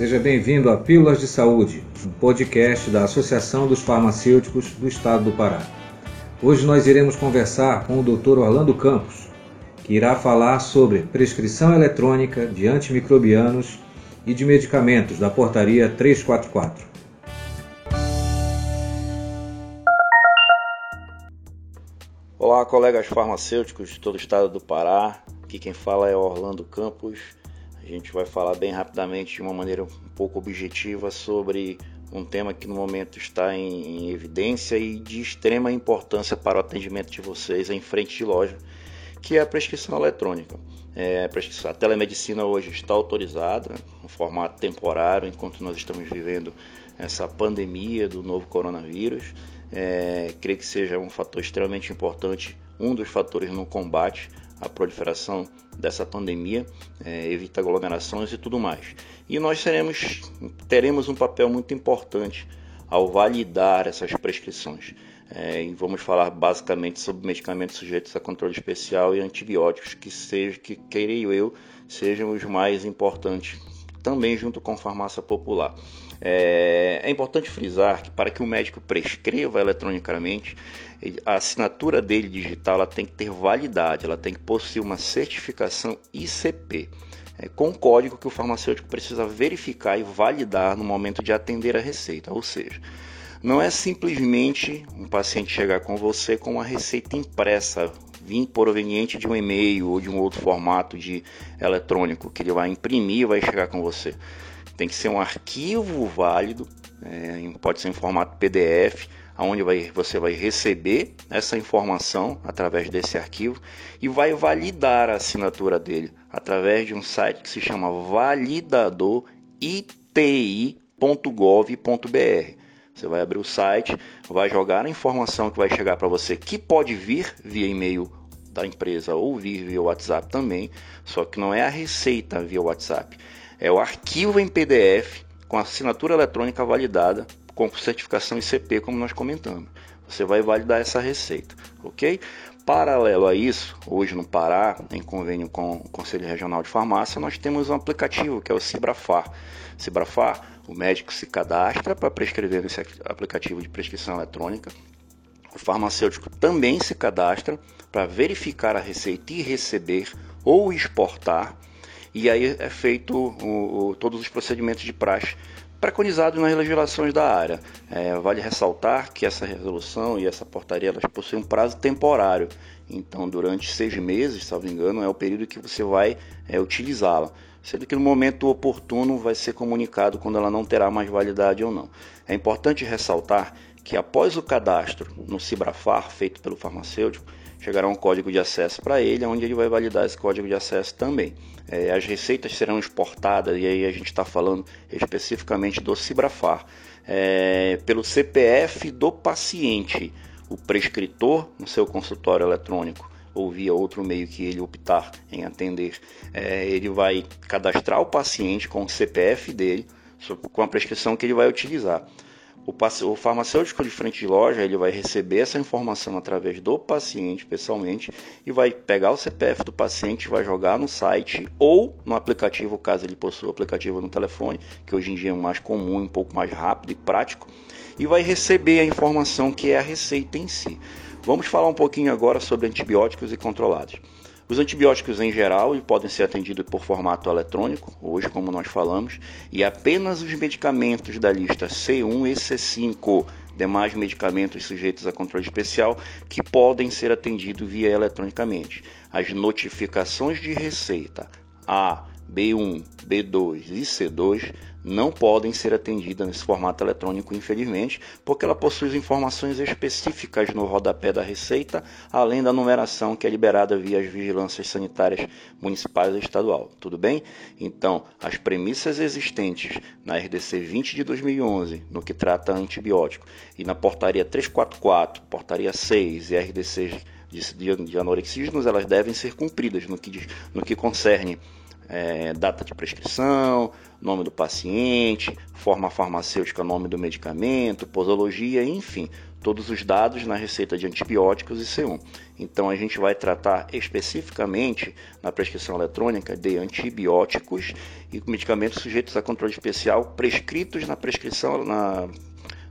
Seja bem-vindo a Pílulas de Saúde, um podcast da Associação dos Farmacêuticos do Estado do Pará. Hoje nós iremos conversar com o Dr. Orlando Campos, que irá falar sobre prescrição eletrônica de antimicrobianos e de medicamentos da Portaria 344. Olá, colegas farmacêuticos de todo o estado do Pará. Aqui quem fala é Orlando Campos. Gente vai falar bem rapidamente, de uma maneira um pouco objetiva, sobre um tema que no momento está em, em evidência e de extrema importância para o atendimento de vocês em frente de loja, que é a prescrição eletrônica. É, a, prescrição, a telemedicina hoje está autorizada no formato temporário, enquanto nós estamos vivendo essa pandemia do novo coronavírus. É, creio que seja um fator extremamente importante, um dos fatores no combate à proliferação dessa pandemia, é, evita aglomerações e tudo mais. E nós seremos, teremos um papel muito importante ao validar essas prescrições. É, e vamos falar basicamente sobre medicamentos sujeitos a controle especial e antibióticos, que, seja, que creio eu sejam os mais importantes, também junto com farmácia popular. É, é, importante frisar que para que o médico prescreva eletronicamente, a assinatura dele digital ela tem que ter validade, ela tem que possuir uma certificação ICP, é, com código que o farmacêutico precisa verificar e validar no momento de atender a receita. Ou seja, não é simplesmente um paciente chegar com você com uma receita impressa, vir proveniente de um e-mail ou de um outro formato de eletrônico que ele vai imprimir e vai chegar com você. Tem que ser um arquivo válido, é, pode ser em formato PDF, onde vai, você vai receber essa informação através desse arquivo e vai validar a assinatura dele através de um site que se chama validadoriti.gov.br. Você vai abrir o site, vai jogar a informação que vai chegar para você, que pode vir via e-mail da empresa ou vir via WhatsApp também, só que não é a receita via WhatsApp, é o arquivo em PDF com assinatura eletrônica validada com certificação ICP, como nós comentamos. Você vai validar essa receita, ok? Paralelo a isso, hoje no Pará, em convênio com o Conselho Regional de Farmácia, nós temos um aplicativo que é o Cibrafar. Cibrafar o médico se cadastra para prescrever nesse aplicativo de prescrição eletrônica. O farmacêutico também se cadastra para verificar a receita e receber ou exportar. E aí é feito o, o, todos os procedimentos de praxe preconizados nas legislações da área. É, vale ressaltar que essa resolução e essa portaria elas possuem um prazo temporário. Então, durante seis meses, salvo engano, é o período que você vai é, utilizá-la sendo que no momento oportuno vai ser comunicado quando ela não terá mais validade ou não. É importante ressaltar que após o cadastro no Cibrafar feito pelo farmacêutico, chegará um código de acesso para ele, onde ele vai validar esse código de acesso também. É, as receitas serão exportadas, e aí a gente está falando especificamente do Cibrafar, é, pelo CPF do paciente, o prescritor no seu consultório eletrônico ou via outro meio que ele optar em atender, é, ele vai cadastrar o paciente com o CPF dele, com a prescrição que ele vai utilizar. O, farmacêutico de frente de loja ele vai receber essa informação através do paciente pessoalmente e vai pegar o CPF do paciente, vai jogar no site ou no aplicativo, caso ele possua aplicativo no telefone, que hoje em dia é mais comum, um pouco mais rápido e prático, e vai receber a informação que é a receita em si. Vamos falar um pouquinho agora sobre antibióticos e controlados. Os antibióticos em geral podem ser atendidos por formato eletrônico, hoje como nós falamos, e apenas os medicamentos da lista C1 e C5, demais medicamentos sujeitos a controle especial, que podem ser atendidos via eletronicamente. As notificações de receita A, B1, B2 e C2 não podem ser atendidas nesse formato eletrônico, infelizmente, porque ela possui informações específicas no rodapé da receita, além da numeração que é liberada via as vigilâncias sanitárias municipais e estadual. Tudo bem? Então, as premissas existentes na RDC 20 de 2011, no que trata antibiótico, e na portaria 344, portaria 6 e RDC de, anorexismos, elas devem ser cumpridas no que, no que concerne é, data de prescrição, nome do paciente, forma farmacêutica, nome do medicamento, posologia, enfim, todos os dados na receita de antibióticos e C1. Então a gente vai tratar especificamente na prescrição eletrônica de antibióticos e medicamentos sujeitos a controle especial prescritos na prescrição na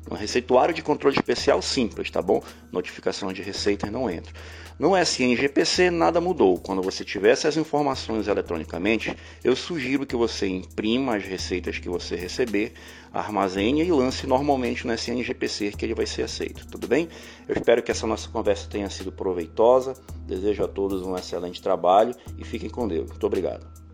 no receituário de controle especial simples, tá bom? Notificação de receitas não entra. No SNGPC nada mudou. Quando você tiver essas informações eletronicamente, eu sugiro que você imprima as receitas que você receber, armazene e lance normalmente no SNGPC que ele vai ser aceito, tudo bem? Eu espero que essa nossa conversa tenha sido proveitosa. Desejo a todos um excelente trabalho e fiquem com Deus. Muito obrigado.